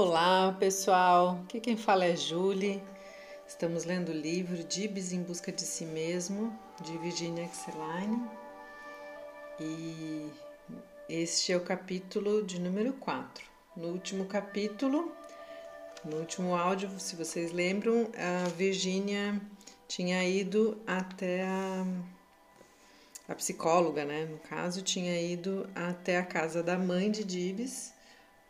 Olá, pessoal. Aqui quem fala é Julie. Estamos lendo o livro Dibs em Busca de Si Mesmo, de Virginia Exeline. E este é o capítulo de número 4. No último capítulo, no último áudio, se vocês lembram, a Virginia tinha ido até a, a psicóloga, né? No caso, tinha ido até a casa da mãe de Dibs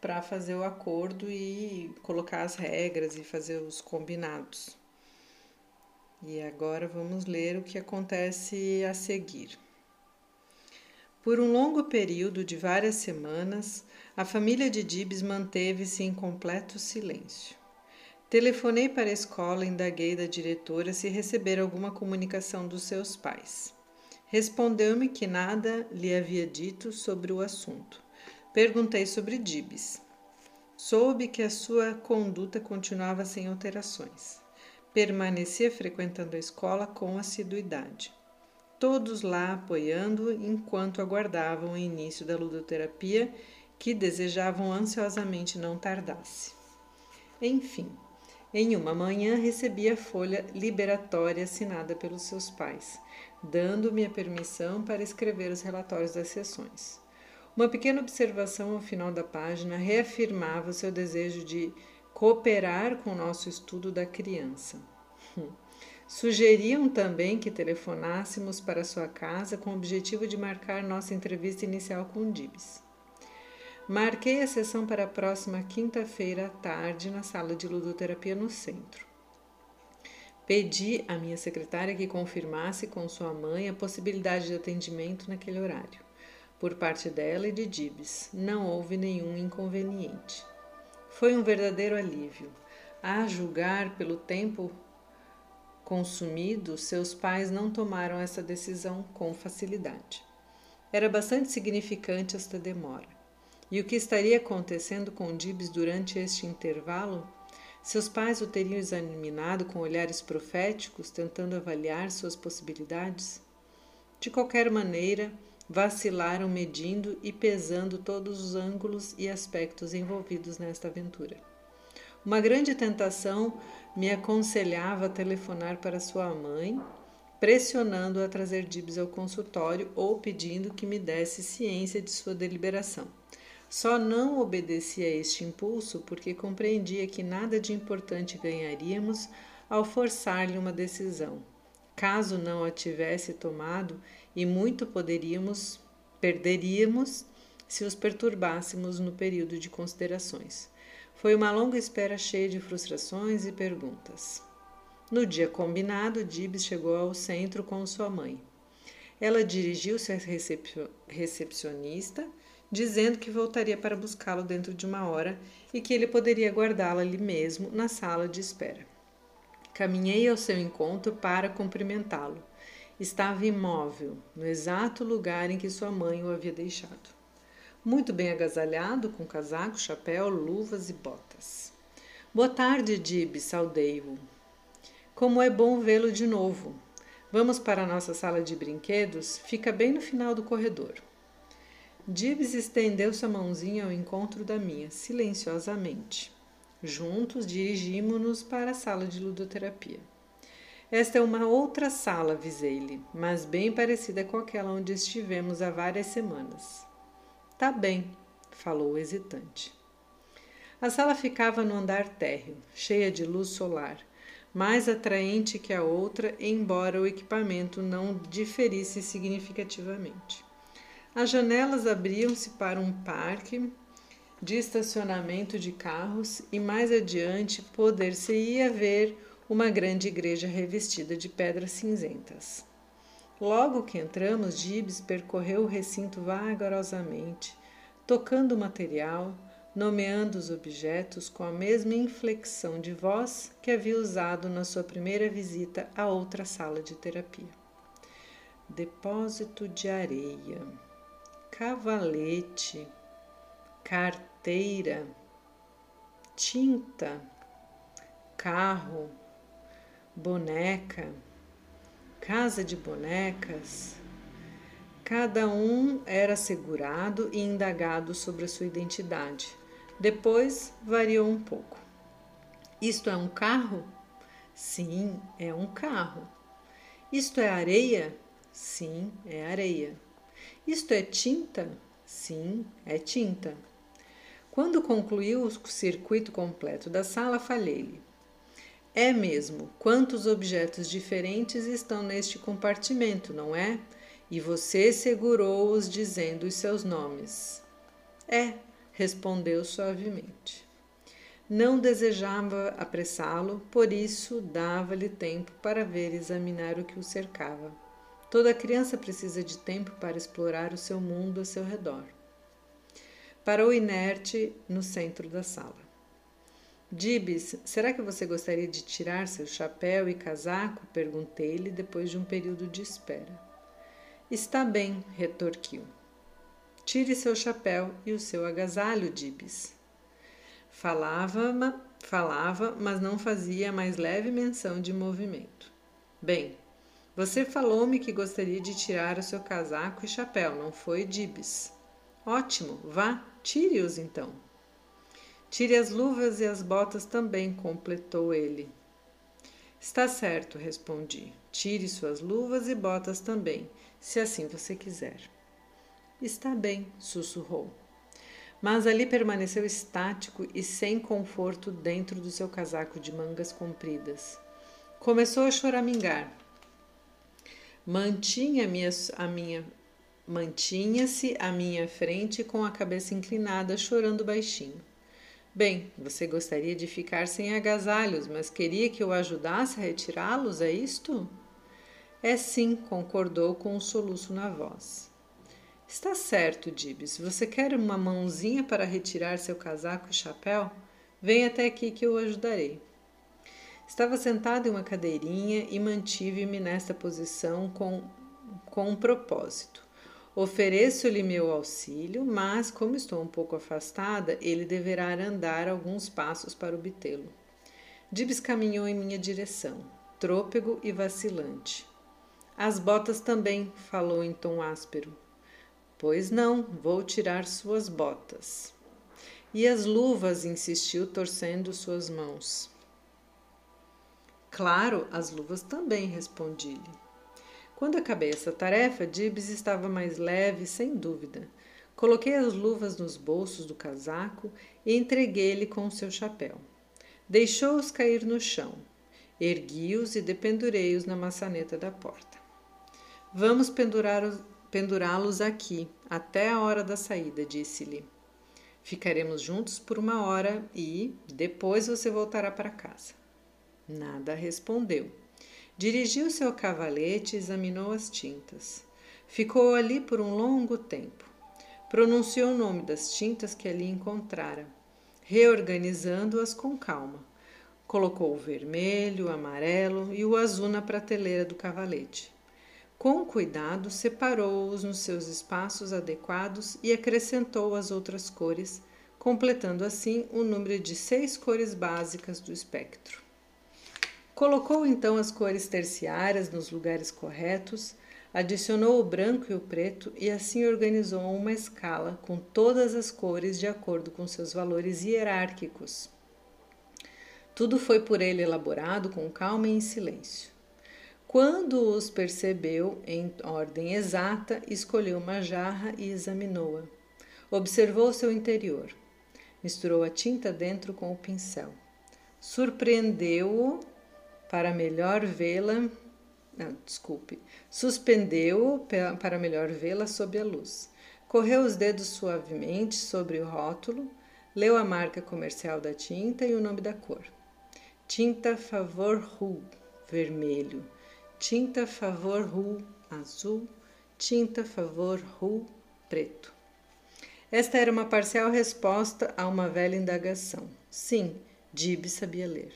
para fazer o acordo e colocar as regras e fazer os combinados. E agora vamos ler o que acontece a seguir. Por um longo período de várias semanas, a família de Dibs manteve-se em completo silêncio. Telefonei para a escola e indaguei da diretora se receber alguma comunicação dos seus pais. Respondeu-me que nada lhe havia dito sobre o assunto. Perguntei sobre Dibs. Soube que a sua conduta continuava sem alterações. Permanecia frequentando a escola com assiduidade. Todos lá apoiando enquanto aguardavam o início da ludoterapia, que desejavam ansiosamente não tardasse. Enfim, em uma manhã recebi a folha liberatória assinada pelos seus pais, dando-me a permissão para escrever os relatórios das sessões. Uma pequena observação ao final da página reafirmava o seu desejo de cooperar com o nosso estudo da criança. Sugeriam também que telefonássemos para sua casa com o objetivo de marcar nossa entrevista inicial com Dibs. Marquei a sessão para a próxima quinta-feira à tarde na sala de ludoterapia no centro. Pedi à minha secretária que confirmasse com sua mãe a possibilidade de atendimento naquele horário. Por parte dela e de Dibs, não houve nenhum inconveniente. Foi um verdadeiro alívio. A julgar pelo tempo consumido, seus pais não tomaram essa decisão com facilidade. Era bastante significante esta demora. E o que estaria acontecendo com Dibs durante este intervalo? Seus pais o teriam examinado com olhares proféticos, tentando avaliar suas possibilidades? De qualquer maneira, vacilaram medindo e pesando todos os ângulos e aspectos envolvidos nesta aventura. Uma grande tentação me aconselhava telefonar para sua mãe, pressionando-a a trazer Dibs ao consultório ou pedindo que me desse ciência de sua deliberação. Só não obedeci a este impulso porque compreendia que nada de importante ganharíamos ao forçar-lhe uma decisão. Caso não a tivesse tomado, e muito poderíamos perderíamos se os perturbássemos no período de considerações. Foi uma longa espera cheia de frustrações e perguntas. No dia combinado, Dibs chegou ao centro com sua mãe. Ela dirigiu-se à recepcionista, dizendo que voltaria para buscá-lo dentro de uma hora e que ele poderia guardá-la ali mesmo, na sala de espera. Caminhei ao seu encontro para cumprimentá-lo. Estava imóvel, no exato lugar em que sua mãe o havia deixado. Muito bem agasalhado, com casaco, chapéu, luvas e botas. Boa tarde, Dib, saudei-o. Como é bom vê-lo de novo. Vamos para a nossa sala de brinquedos? Fica bem no final do corredor. Dibs estendeu sua mãozinha ao encontro da minha, silenciosamente. Juntos dirigimos-nos para a sala de ludoterapia. Esta é uma outra sala, avisei-lhe, mas bem parecida com aquela onde estivemos há várias semanas. Tá bem, falou hesitante. A sala ficava no andar térreo, cheia de luz solar, mais atraente que a outra, embora o equipamento não diferisse significativamente. As janelas abriam-se para um parque de estacionamento de carros e mais adiante poder-se-ia ver uma grande igreja revestida de pedras cinzentas. Logo que entramos, Gibbs percorreu o recinto vagarosamente, tocando o material, nomeando os objetos com a mesma inflexão de voz que havia usado na sua primeira visita a outra sala de terapia. Depósito de areia, cavalete, carteira, tinta, carro, boneca, casa de bonecas. Cada um era segurado e indagado sobre a sua identidade, Depois variou um pouco. Isto é um carro? Sim, é um carro. Isto é areia? Sim, é areia. Isto é tinta? Sim, é tinta. Quando concluiu o circuito completo da sala, falei-lhe: É mesmo, quantos objetos diferentes estão neste compartimento, não é? E você segurou-os dizendo os seus nomes. É, respondeu suavemente. Não desejava apressá-lo, por isso dava-lhe tempo para ver e examinar o que o cercava. Toda criança precisa de tempo para explorar o seu mundo a seu redor. Parou inerte no centro da sala. Dibs, será que você gostaria de tirar seu chapéu e casaco? Perguntei-lhe depois de um período de espera. Está bem, retorquiu. Tire seu chapéu e o seu agasalho, Dibs. Falava, falava, mas não fazia mais leve menção de movimento. Bem, você falou-me que gostaria de tirar o seu casaco e chapéu, não foi, Dibs? Ótimo, vá, tire-os então. Tire as luvas e as botas também, completou ele. Está certo, respondi. Tire suas luvas e botas também, se assim você quiser. Está bem, sussurrou mas ali permaneceu estático e sem conforto dentro do seu casaco de mangas compridas. Começou a choramingar. Mantinha-me a minha mantinha-se à minha frente com a cabeça inclinada, chorando baixinho. Bem, você gostaria de ficar sem agasalhos, mas queria que eu ajudasse a retirá-los, é isto? É sim, concordou com um soluço na voz. Está certo, Dibs. Você quer uma mãozinha para retirar seu casaco e chapéu? Venha até aqui que eu ajudarei. Estava sentado em uma cadeirinha e mantive-me nesta posição com, com um propósito. Ofereço-lhe meu auxílio, mas, como estou um pouco afastada, ele deverá andar alguns passos para obtê-lo. Dibs caminhou em minha direção, trôpego e vacilante. As botas também, falou em tom áspero. Pois não, vou tirar suas botas. E as luvas, insistiu, torcendo suas mãos. Claro, as luvas também, respondi-lhe. Quando acabei essa tarefa, Dibs estava mais leve, sem dúvida. Coloquei as luvas nos bolsos do casaco e entreguei-lhe com o seu chapéu. Deixou-os cair no chão. Ergui-os e dependurei-os na maçaneta da porta. Vamos pendurá-los aqui até a hora da saída, disse-lhe. Ficaremos juntos por uma hora e depois você voltará para casa. Nada respondeu. Dirigiu seu cavalete e examinou as tintas. Ficou ali por um longo tempo. Pronunciou o nome das tintas que ali encontrara, reorganizando-as com calma. Colocou o vermelho, o amarelo e o azul na prateleira do cavalete. Com cuidado, separou-os nos seus espaços adequados e acrescentou as outras cores, completando assim o número de seis cores básicas do espectro. Colocou então as cores terciárias nos lugares corretos, adicionou o branco e o preto e assim organizou uma escala com todas as cores de acordo com seus valores hierárquicos. Tudo foi por ele elaborado com calma e em silêncio. Quando os percebeu em ordem exata, escolheu uma jarra e examinou-a. Observou seu interior. Misturou a tinta dentro com o pincel. Surpreendeu-o para melhor vê-la. Não, desculpe. Suspendeu-o para melhor vê-la sob a luz. Correu os dedos suavemente sobre o rótulo, leu a marca comercial da tinta e o nome da cor. Tinta Favor Rouge, vermelho tinta favor ru azul, tinta favor ru preto. Esta era uma parcial resposta a uma velha indagação. Sim, Dib sabia ler.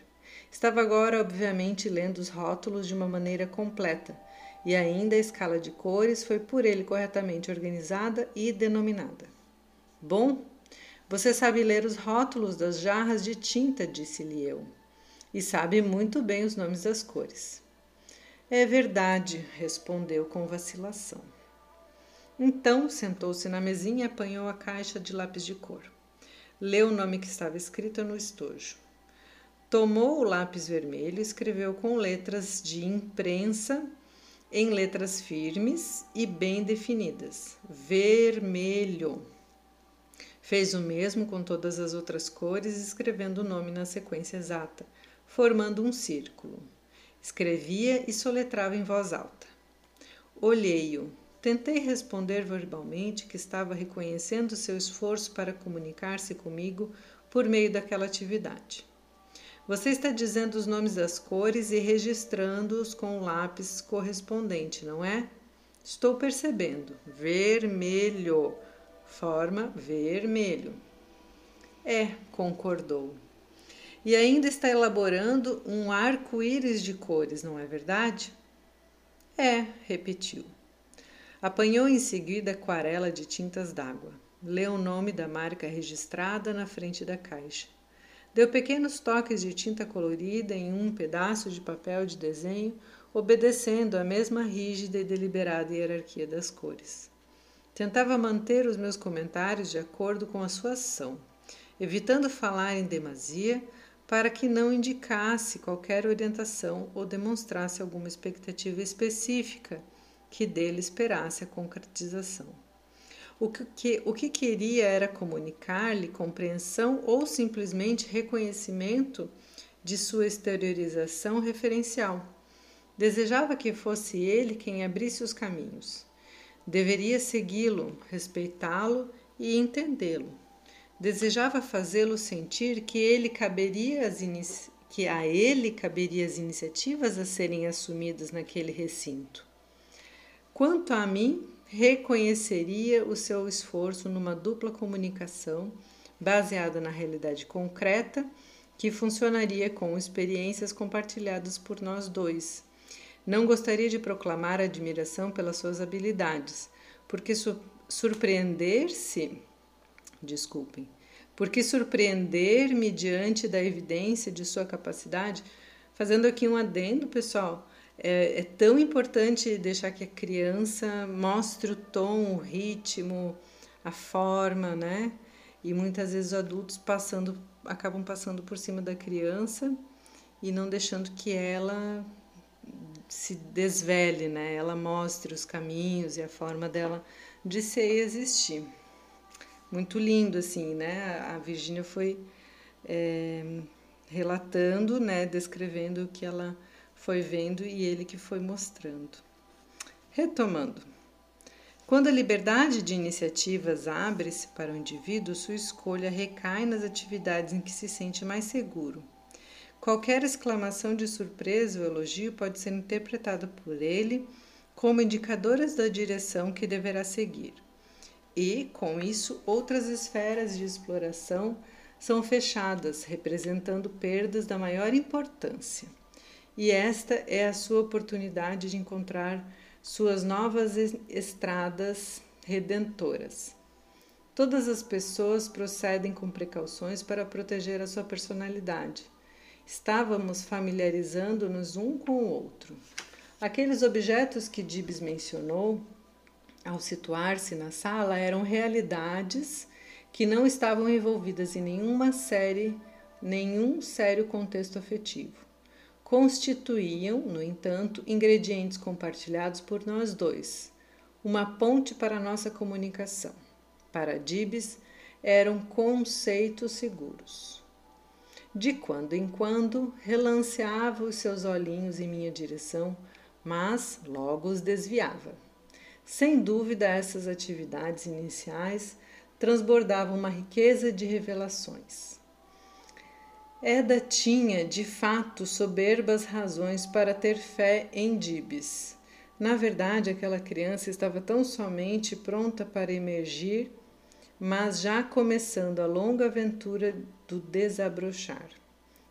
Estava agora, obviamente, lendo os rótulos de uma maneira completa, e ainda a escala de cores foi por ele corretamente organizada e denominada. Bom, você sabe ler os rótulos das jarras de tinta, disse-lhe eu, e sabe muito bem os nomes das cores. É verdade, respondeu com vacilação. Então sentou-se na mesinha e apanhou a caixa de lápis de cor. leu o nome que estava escrito no estojo. Tomou o lápis vermelho e escreveu com letras de imprensa em letras firmes e bem definidas. Vermelho. Fez o mesmo com todas as outras cores, escrevendo o nome na sequência exata, formando um círculo. Escrevia e soletrava em voz alta. Olhei-o. Tentei responder verbalmente que estava reconhecendo seu esforço para comunicar-se comigo por meio daquela atividade. Você está dizendo os nomes das cores e registrando-os com o lápis correspondente, não é? Estou percebendo. Vermelho. Forma vermelho. É, concordou. E ainda está elaborando um arco-íris de cores, não é verdade? É, repetiu. Apanhou em seguida aquarela de tintas d'água. Leu o nome da marca registrada na frente da caixa. Deu pequenos toques de tinta colorida em um pedaço de papel de desenho, obedecendo à mesma rígida e deliberada hierarquia das cores. Tentava manter os meus comentários de acordo com a sua ação, evitando falar em demasia para que não indicasse qualquer orientação ou demonstrasse alguma expectativa específica que dele esperasse a concretização. O que, o que queria era comunicar-lhe compreensão ou simplesmente reconhecimento de sua exteriorização referencial. Desejava que fosse ele quem abrisse os caminhos. Deveria segui-lo, respeitá-lo e entendê-lo. Desejava fazê-lo sentir que ele caberia as que a ele caberia as iniciativas a serem assumidas naquele recinto. Quanto a mim, reconheceria o seu esforço numa dupla comunicação baseada na realidade concreta que funcionaria com experiências compartilhadas por nós dois. Não gostaria de proclamar admiração pelas suas habilidades, porque su surpreender-se, desculpem, porque surpreender-me diante da evidência de sua capacidade, fazendo aqui um adendo, pessoal, é, é, tão importante deixar que a criança mostre o tom, o ritmo, a forma, né? E muitas vezes os adultos passando, acabam passando por cima da criança e não deixando que ela se desvele, né? Ela mostre os caminhos e a forma dela de ser e existir. Muito lindo, assim, né? A Virgínia foi é, relatando, né? Descrevendo o que ela foi vendo e ele que foi mostrando. Retomando. Quando a liberdade de iniciativas abre-se para o indivíduo, sua escolha recai nas atividades em que se sente mais seguro. Qualquer exclamação de surpresa ou elogio pode ser interpretada por ele como indicadoras da direção que deverá seguir. E, com isso, outras esferas de exploração são fechadas, representando perdas da maior importância e esta é a sua oportunidade de encontrar suas novas estradas redentoras. Todas as pessoas procedem com precauções para proteger a sua personalidade. Estávamos familiarizando-nos um com o outro. Aqueles objetos que Dibs mencionou, ao situar-se na sala, eram realidades que não estavam envolvidas em nenhuma série, nenhum sério contexto afetivo constituíam, no entanto, ingredientes compartilhados por nós dois, uma ponte para nossa comunicação. Para Dibs, eram conceitos seguros. De quando em quando, relanceava os seus olhinhos em minha direção, mas logo os desviava. Sem dúvida, essas atividades iniciais transbordavam uma riqueza de revelações. Eda tinha, de fato, soberbas razões para ter fé em Dibes. Na verdade, aquela criança estava tão somente pronta para emergir, mas já começando a longa aventura do desabrochar.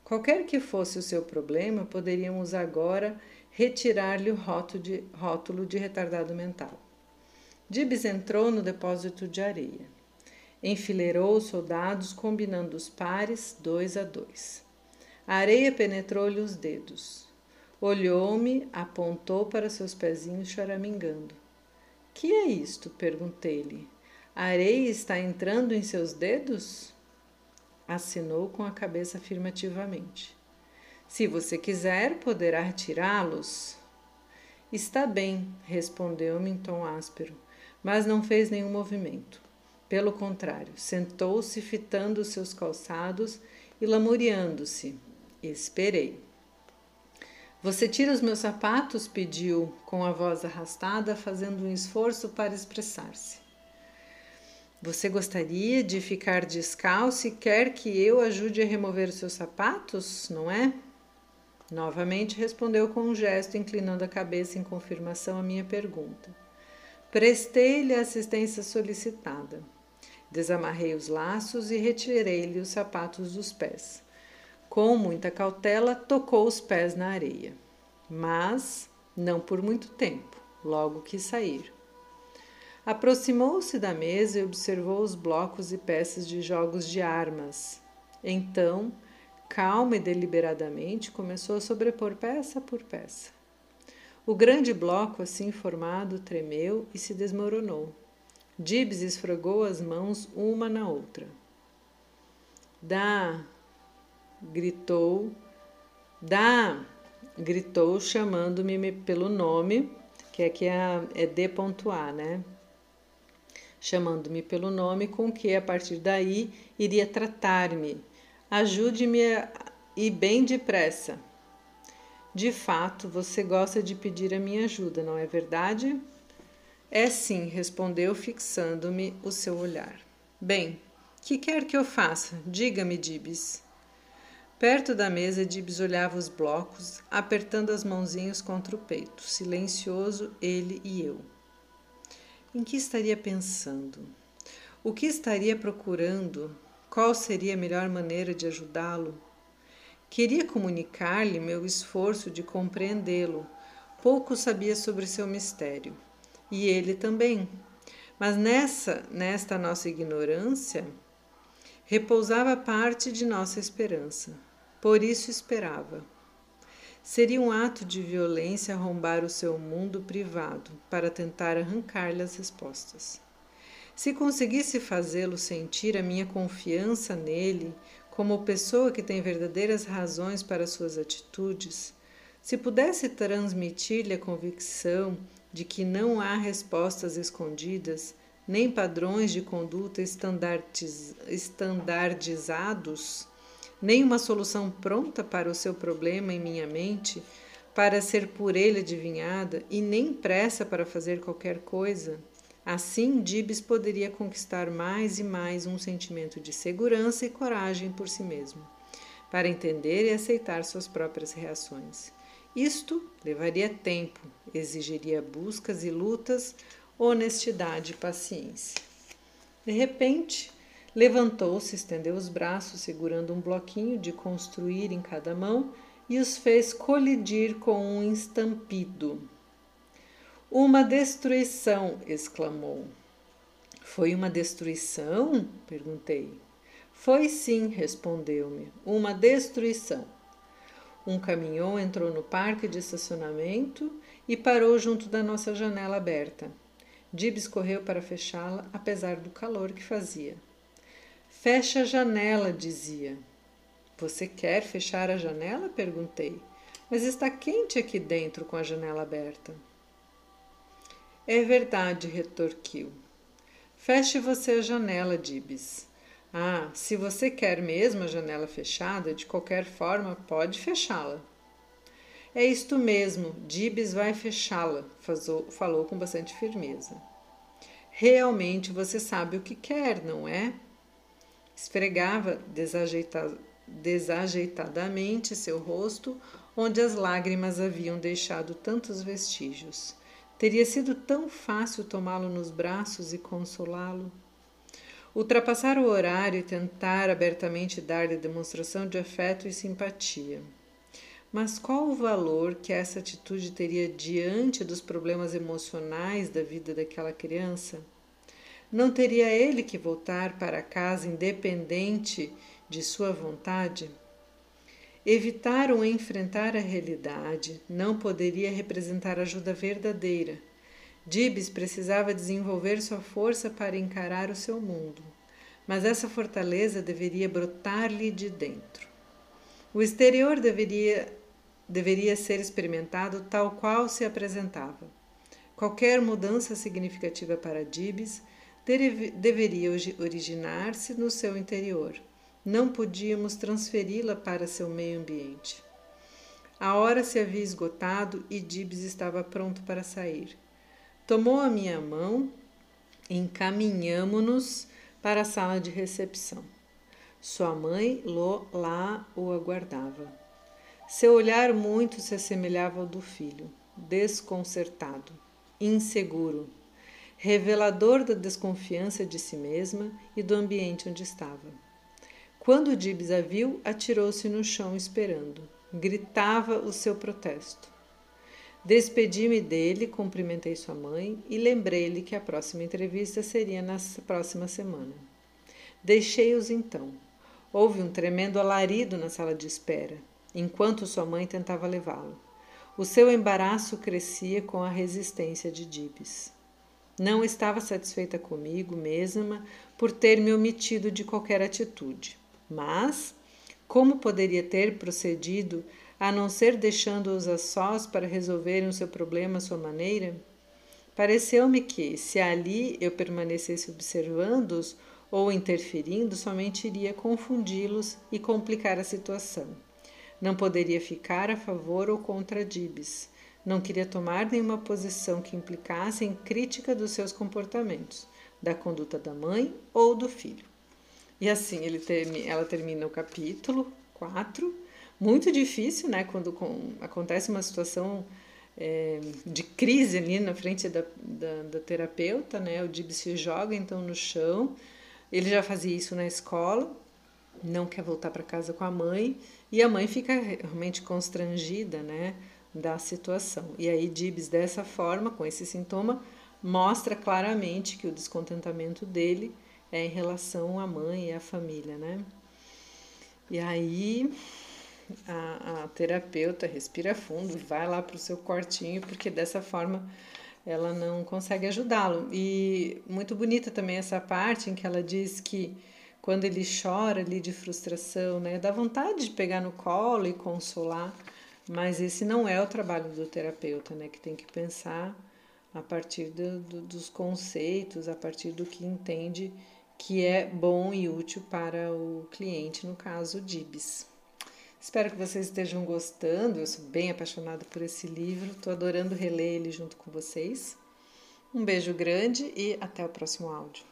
Qualquer que fosse o seu problema, poderíamos agora retirar-lhe o rótulo de, retardado mental. Dibes entrou no depósito de areia. Enfileirou os soldados, combinando os pares, dois a dois. A areia penetrou-lhe os dedos. Olhou-me, apontou para seus pezinhos choramingando. Que é isto? perguntei-lhe. A areia está entrando em seus dedos? Acenou com a cabeça afirmativamente. Se você quiser, poderá retirá-los. Está bem, respondeu-me em tom áspero, mas não fez nenhum movimento. Pelo contrário, sentou-se fitando seus calçados e lamuriando-se. Esperei. Você tira os meus sapatos? pediu com a voz arrastada, fazendo um esforço para expressar-se. Você gostaria de ficar descalço e quer que eu ajude a remover os seus sapatos, não é? Novamente respondeu com um gesto, inclinando a cabeça em confirmação à minha pergunta. Prestei-lhe a assistência solicitada. Desamarrei os laços e retirei-lhe os sapatos dos pés. Com muita cautela, tocou os pés na areia. Mas não por muito tempo, logo quis sair. Aproximou-se da mesa e observou os blocos e peças de jogos de armas. Então, calma e deliberadamente, começou a sobrepor peça por peça. O grande bloco, assim formado, tremeu e se desmoronou. Dibs esfregou as mãos uma na outra. Dá! gritou. Dá! gritou, chamando-me pelo nome, que aqui é, é D ponto A, né? chamando-me pelo nome com que a partir daí iria tratar-me. Ajude-me e bem depressa. De fato, você gosta de pedir a minha ajuda, não é verdade? É sim, respondeu, fixando-me o seu olhar. Bem, que quer que eu faça? Diga-me, Dibs. Perto da mesa, Dibs olhava os blocos, apertando as mãozinhas contra o peito, silencioso, ele e eu. Em que estaria pensando? O que estaria procurando? Qual seria a melhor maneira de ajudá-lo? Queria comunicar-lhe meu esforço de compreendê-lo. Pouco sabia sobre seu mistério. E ele também. Mas nessa, nesta nossa ignorância, repousava parte de nossa esperança. Por isso esperava. Seria um ato de violência arrombar o seu mundo privado para tentar arrancar-lhe as respostas. Se conseguisse fazê-lo sentir a minha confiança nele como pessoa que tem verdadeiras razões para suas atitudes, se pudesse transmitir-lhe a convicção de que não há respostas escondidas, nem padrões de conduta estandardiz estandardizados, nem uma solução pronta para o seu problema em minha mente, para ser por ele adivinhada, e nem pressa para fazer qualquer coisa. Assim, Dibs poderia conquistar mais e mais um sentimento de segurança e coragem por si mesmo, para entender e aceitar suas próprias reações. Isto levaria tempo, exigiria buscas e lutas, honestidade e paciência. De repente, Levantou-se, estendeu os braços, segurando um bloquinho de construir em cada mão, e os fez colidir com um estampido. Uma destruição! exclamou. Foi uma destruição? perguntei. Foi sim, respondeu-me. Uma destruição. Um caminhão entrou no parque de estacionamento e parou junto da nossa janela aberta. Dibs correu para fechá-la, apesar do calor que fazia. Fecha a janela, dizia. Você quer fechar a janela? perguntei. Mas está quente aqui dentro com a janela aberta. É verdade, retorquiu. Feche você a janela, Dibs. Ah, se você quer mesmo a janela fechada, de qualquer forma, pode fechá-la. É isto mesmo, Dibs vai fechá-la, falou com bastante firmeza. Realmente você sabe o que quer, não é? Esfregava desajeita, desajeitadamente seu rosto, onde as lágrimas haviam deixado tantos vestígios. Teria sido tão fácil tomá-lo nos braços e consolá-lo. Ultrapassar o horário e tentar abertamente dar-lhe demonstração de afeto e simpatia. Mas qual o valor que essa atitude teria diante dos problemas emocionais da vida daquela criança? Não teria ele que voltar para casa independente de sua vontade? Evitar ou enfrentar a realidade não poderia representar ajuda verdadeira. Dibs precisava desenvolver sua força para encarar o seu mundo. mas essa fortaleza deveria brotar-lhe de dentro. O exterior deveria, deveria ser experimentado tal qual se apresentava. Qualquer mudança significativa para Dibes deveria originar-se no seu interior. Não podíamos transferi-la para seu meio ambiente. A hora se havia esgotado e Dibs estava pronto para sair. Tomou a minha mão e encaminhamo-nos para a sala de recepção. Sua mãe lá o aguardava. Seu olhar muito se assemelhava ao do filho, desconcertado, inseguro, revelador da desconfiança de si mesma e do ambiente onde estava. Quando Dibs a viu, atirou-se no chão esperando. Gritava o seu protesto. Despedi-me dele, cumprimentei sua mãe e lembrei-lhe que a próxima entrevista seria na próxima semana. Deixei-os então. Houve um tremendo alarido na sala de espera, enquanto sua mãe tentava levá-lo. O seu embaraço crescia com a resistência de Dibs. Não estava satisfeita comigo mesma por ter me omitido de qualquer atitude, mas como poderia ter procedido a não ser deixando-os a sós para resolverem o seu problema à sua maneira? Pareceu-me que, se ali eu permanecesse observando-os, ou interferindo somente iria confundi-los e complicar a situação. Não poderia ficar a favor ou contra Dibes. Não queria tomar nenhuma posição que implicasse em crítica dos seus comportamentos, da conduta da mãe ou do filho. E assim ele ela termina o capítulo 4. Muito difícil, né? Quando com, acontece uma situação é, de crise ali na frente da, da, da terapeuta, né? O Dibs se joga então no chão ele já fazia isso na escola, não quer voltar para casa com a mãe e a mãe fica realmente constrangida, né, da situação. E aí Dibs dessa forma, com esse sintoma, mostra claramente que o descontentamento dele é em relação à mãe e à família, né? E aí a, a terapeuta respira fundo, vai lá para o seu quartinho, porque dessa forma ela não consegue ajudá-lo. E muito bonita também essa parte em que ela diz que quando ele chora ali de frustração, né, dá vontade de pegar no colo e consolar, mas esse não é o trabalho do terapeuta, né, que tem que pensar a partir do, do, dos conceitos, a partir do que entende que é bom e útil para o cliente, no caso, DIBS. Espero que vocês estejam gostando. Eu sou bem apaixonada por esse livro, estou adorando reler ele junto com vocês. Um beijo grande e até o próximo áudio.